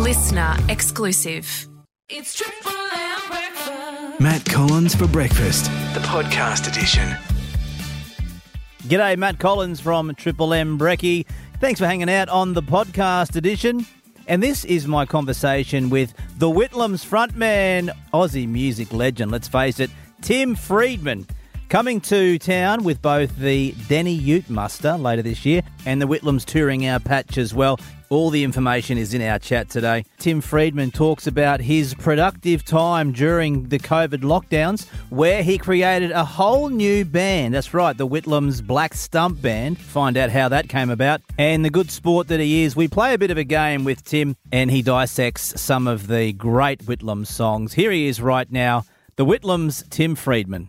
listener exclusive. It's Triple M breakfast. Matt Collins for breakfast, the podcast edition. G'day, Matt Collins from Triple M Brekkie. Thanks for hanging out on the podcast edition. And this is my conversation with the Whitlams frontman, Aussie music legend, let's face it, Tim Freedman. Coming to town with both the Deni Ute Muster later this year and the Whitlams touring our patch as well. All the information is in our chat today. Tim Freedman talks about his productive time during the COVID lockdowns, where he created a whole new band. That's right, the Whitlams Black Stump Band. Find out how that came about. And the good sport that he is, we play a bit of a game with Tim and he dissects some of the great Whitlams songs. Here he is right now, the Whitlams Tim Freedman.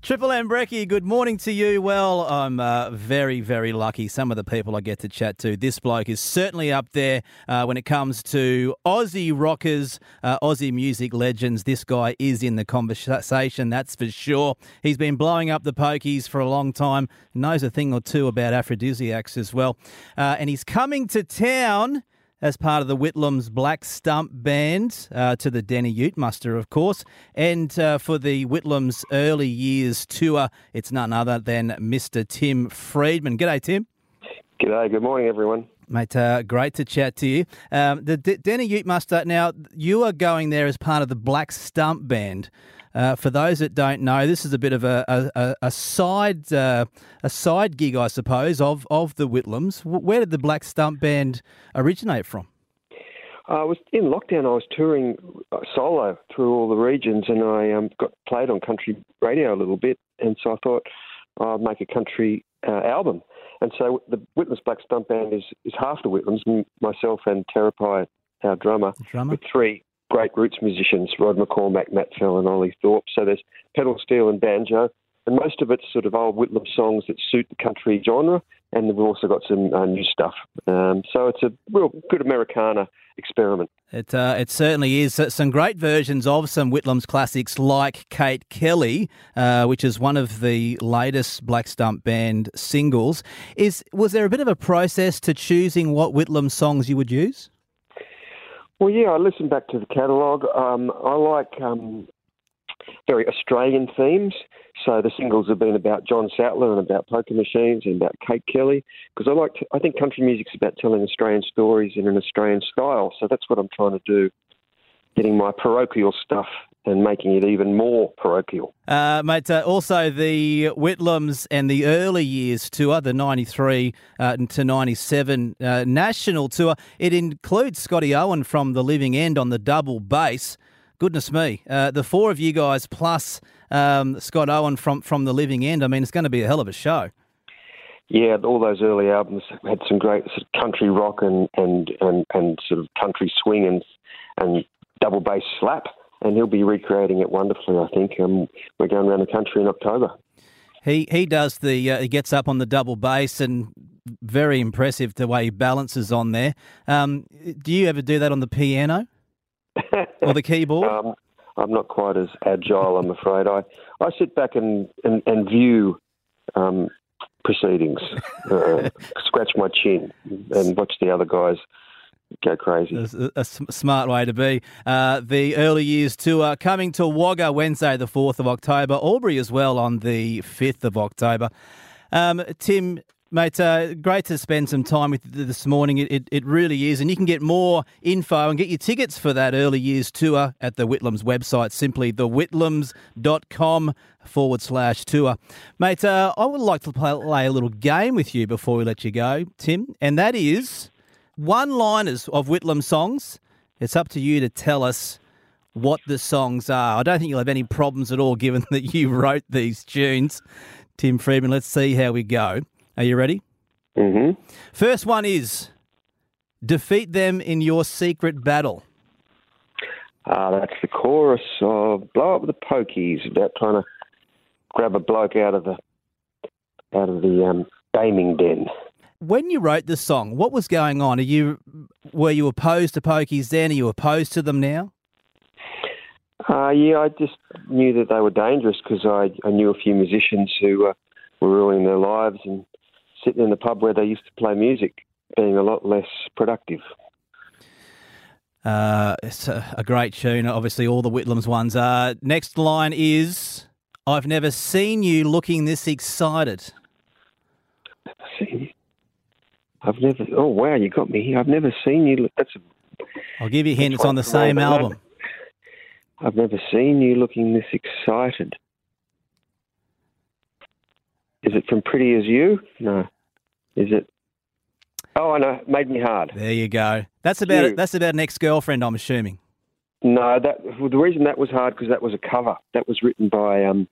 Triple M Brekkie, good morning to you. Well, I'm uh, very, very lucky. Some of the people I get to chat to, this bloke is certainly up there uh, when it comes to Aussie rockers, uh, Aussie music legends. This guy is in the conversation, that's for sure. He's been blowing up the pokies for a long time, knows a thing or two about aphrodisiacs as well. Uh, and he's coming to town as part of the Whitlams Black Stump Band uh, to the Deni Ute Muster, of course. And uh, for the Whitlams Early Years Tour, it's none other than Mr. Tim Freedman. G'day, Tim. G'day, good morning, everyone. Mate, uh, great to chat to you. Um, the D- Deni Ute Muster, now, you are going there as part of the Black Stump Band. Uh, for those that don't know, this is a bit of a, a, a side uh, a side gig, I suppose, of, of the Whitlams. Where did the Black Stump Band originate from? I was in lockdown. I was touring uh, solo through all the regions, and I um, got played on country radio a little bit. And so I thought I'd make a country uh, album. And so the Whitlams Black Stump Band is, is half the Whitlams, myself and Terepai, our drummer, drummer, with three great roots musicians, Rod McCormack, Matt Fell, and Ollie Thorpe. So there's pedal steel and banjo, and most of it's sort of old Whitlam songs that suit the country genre, and we've also got some uh, new stuff. Um, so it's a real good Americana experiment. It uh, it certainly is. Some great versions of some Whitlam's classics, like Kate Kelly, uh, which is one of the latest Black Stump Band singles. Is was there a bit of a process to choosing what Whitlam songs you would use? Well, yeah, I listened back to the catalogue. Um, I like um, very Australian themes. So the singles have been about John Sattler and about poker machines and about Kate Kelly because I like to, I think country music's about telling Australian stories in an Australian style. So that's what I'm trying to do, getting my parochial stuff and making it even more parochial. Uh, mate, uh, also the Whitlams and the early years tour, the 93 uh, to 97 uh, national tour, it includes Scotty Owen from The Living End on the double bass. Goodness me, uh, the four of you guys plus um, Scott Owen from, from The Living End, I mean, it's going to be a hell of a show. Yeah, all those early albums had some great sort of country rock and, and, and, and sort of country swing and, and double bass slap and he'll be recreating it wonderfully. I think um, we're going around the country in October. He he does the uh, he gets up on the double bass and very impressive the way he balances on there. Um, do you ever do that on the piano or the keyboard? um, I'm not quite as agile, I'm afraid. I, I sit back and and, and view um, proceedings, uh, scratch my chin, and watch the other guys go crazy. A, a, smart way to be. Uh, the early years tour coming to Wagga Wednesday, the 4th of October. Albury as well on the 5th of October. Um, Tim, mate, uh, great to spend some time with you this morning. It, it, it, really is. And you can get more info and get your tickets for that early years tour at the Whitlams website, simply thewhitlams.com forward slash tour. Mate, uh, I would like to play a little game with you before we let you go, Tim, and that is one liners of Whitlam songs. It's up to you to tell us what the songs are. I don't think you'll have any problems at all given that you wrote these tunes. Tim Freedman, let's see how we go. Are you ready? Mm-hmm. First one is Defeat Them in Your Secret Battle. Uh, that's the chorus of Blow Up the Pokies, about trying to grab a bloke out of the out of the um, gaming den when you wrote this song, what was going on? Are you were you opposed to pokies then? Are you opposed to them now? Uh, yeah, I just knew that they were dangerous because I, I knew a few musicians who uh, were ruining their lives and sitting in the pub where they used to play music, being a lot less productive. Uh, it's a, a, great tune. Obviously, all the Whitlams ones. Uh, next line is I've never seen you looking this excited. I've never. Oh wow, you got me here. I've never seen you. That's. A, I'll give you a hint. It's on the same album. I've never seen you looking this excited. Is it from Pretty as You? No. Is it? Oh, I know. Made me hard. There you go. That's about it. That's about an ex-girlfriend, I'm assuming. No, that well, the reason that was hard because that was a cover. That was written by um,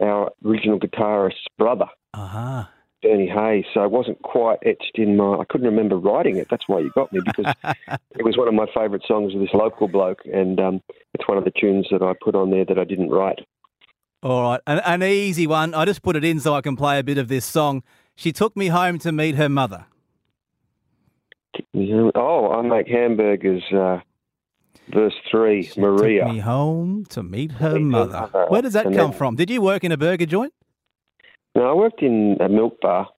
our original guitarist's brother, uh-huh. Bernie Hayes. So it wasn't quite etched in my. I couldn't remember writing it. That's why you got me because it was one of my favourite songs of this local bloke, and um, it's one of the tunes that I put on there that I didn't write. All right, an, an easy one. I just put it in so I can play a bit of this song. She took me home to meet her mother. Oh, I make hamburgers. Uh, verse three, she Maria. Took me home to meet her mother. Where does that and come then, from? Did you work in a burger joint? No, I worked in a milk bar,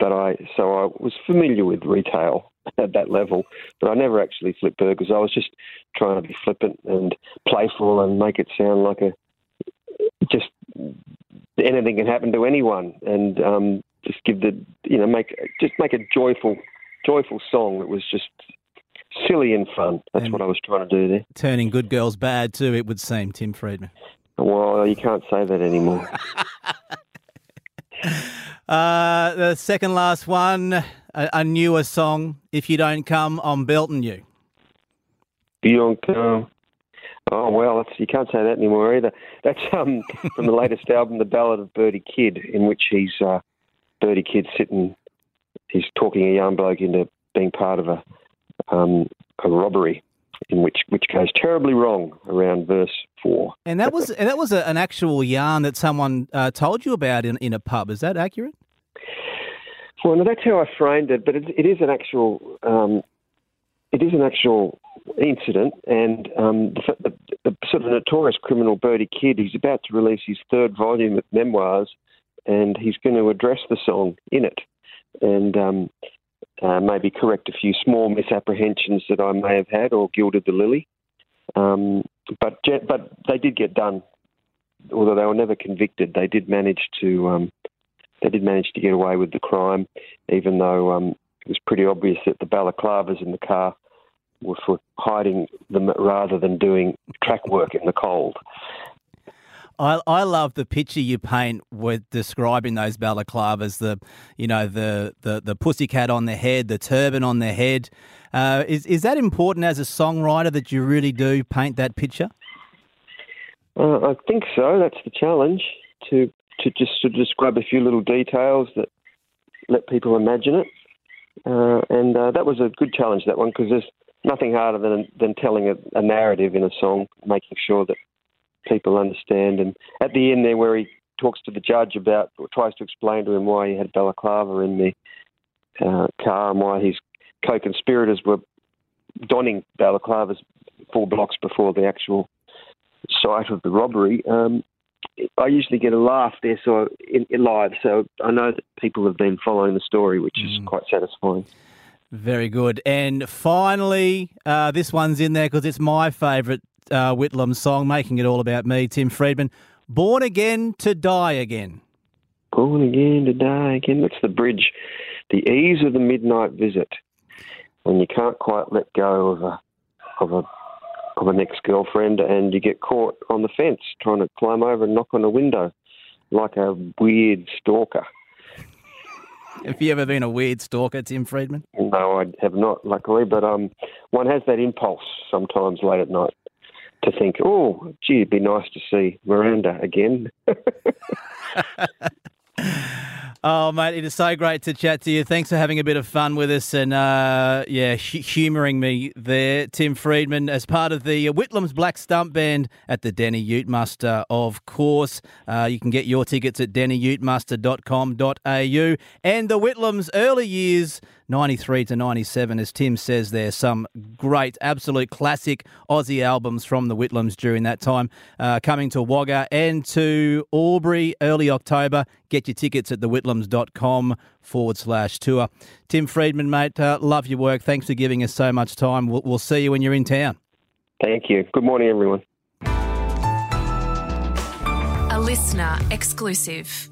but I so I was familiar with retail at that level, but I never actually flipped burgers. I was just trying to be flippant and playful and make it sound like a just anything can happen to anyone, and um, just give the you know make just make a joyful joyful song that was just silly and fun. That's and what I was trying to do there. Turning good girls bad too, it would seem, Tim Freedman. Well, you can't say that anymore. uh, the second last one, a, a, newer song. If you don't come, I'm belting you. You don't come. Oh well, you can't say that anymore either. That's um, from the latest album, The Ballad of Bertie Kidd, in which he's uh, Bertie Kidd sitting, he's talking a young bloke into being part of a um, a robbery, in which which goes terribly wrong around verse four. And that was and that was a, an actual yarn that someone uh, told you about in in a pub. Is that accurate? Well, no, that's how I framed it, but it, it is an actual um, it is an actual incident, and um, the, the, the, sort of notorious criminal Bertie Kidd, he's about to release his third volume of memoirs, and he's going to address the song in it, and um, uh, maybe correct a few small misapprehensions that I may have had or gilded the lily. Um, but but they did get done, although they were never convicted. They did manage to um, they did manage to get away with the crime, even though um, it was pretty obvious that the balaclavas in the car were for hiding them rather than doing track work in the cold. I, I love the picture you paint with describing those balaclavas, the you know the the the pussycat on the head, the turban on the head. Uh, is is that important as a songwriter that you really do paint that picture? Uh, I think so. That's the challenge to to just to describe a few little details that let people imagine it. Uh, and uh, that was a good challenge that one because there's nothing harder than than telling a, a, narrative in a song, making sure that people understand. And at the end there, where he talks to the judge about or tries to explain to him why he had balaclava in the uh, car and why his co-conspirators were donning balaclavas four blocks before the actual site of the robbery. Um, I usually get a laugh there, so in, in live. So I know that people have been following the story, which mm. is quite satisfying. Very good. And finally, uh, this one's in there because it's my favourite uh, Whitlam song, making it all about me, Tim Freedman. Born again to die again. Born again to die again. That's the bridge. The ease of the midnight visit. When you can't quite let go of a of a of an ex girlfriend and you get caught on the fence trying to climb over and knock on a window like a weird stalker. Have you ever been a weird stalker, Tim Freedman? No, I have not, luckily. But um, one has that impulse sometimes late at night to think, oh, gee, it'd be nice to see Miranda again. Oh, mate, it is so great to chat to you. Thanks for having a bit of fun with us and, uh, yeah, humouring me there. Tim Freedman, as part of the Whitlam's Black Stump Band at the Deni Ute Muster, of course. Uh, you can get your tickets at deniutemuster.com.au. And the Whitlam's early years, 93 to 97, as Tim says there, some great, absolute classic Aussie albums from the Whitlams during that time. Uh, coming to Wagga and to Albury early October. Get your tickets at thewhitlams.com forward slash tour. Tim Freedman, mate, uh, love your work. Thanks for giving us so much time. We'll, we'll see you when you're in town. Thank you. Good morning, everyone. A listener exclusive.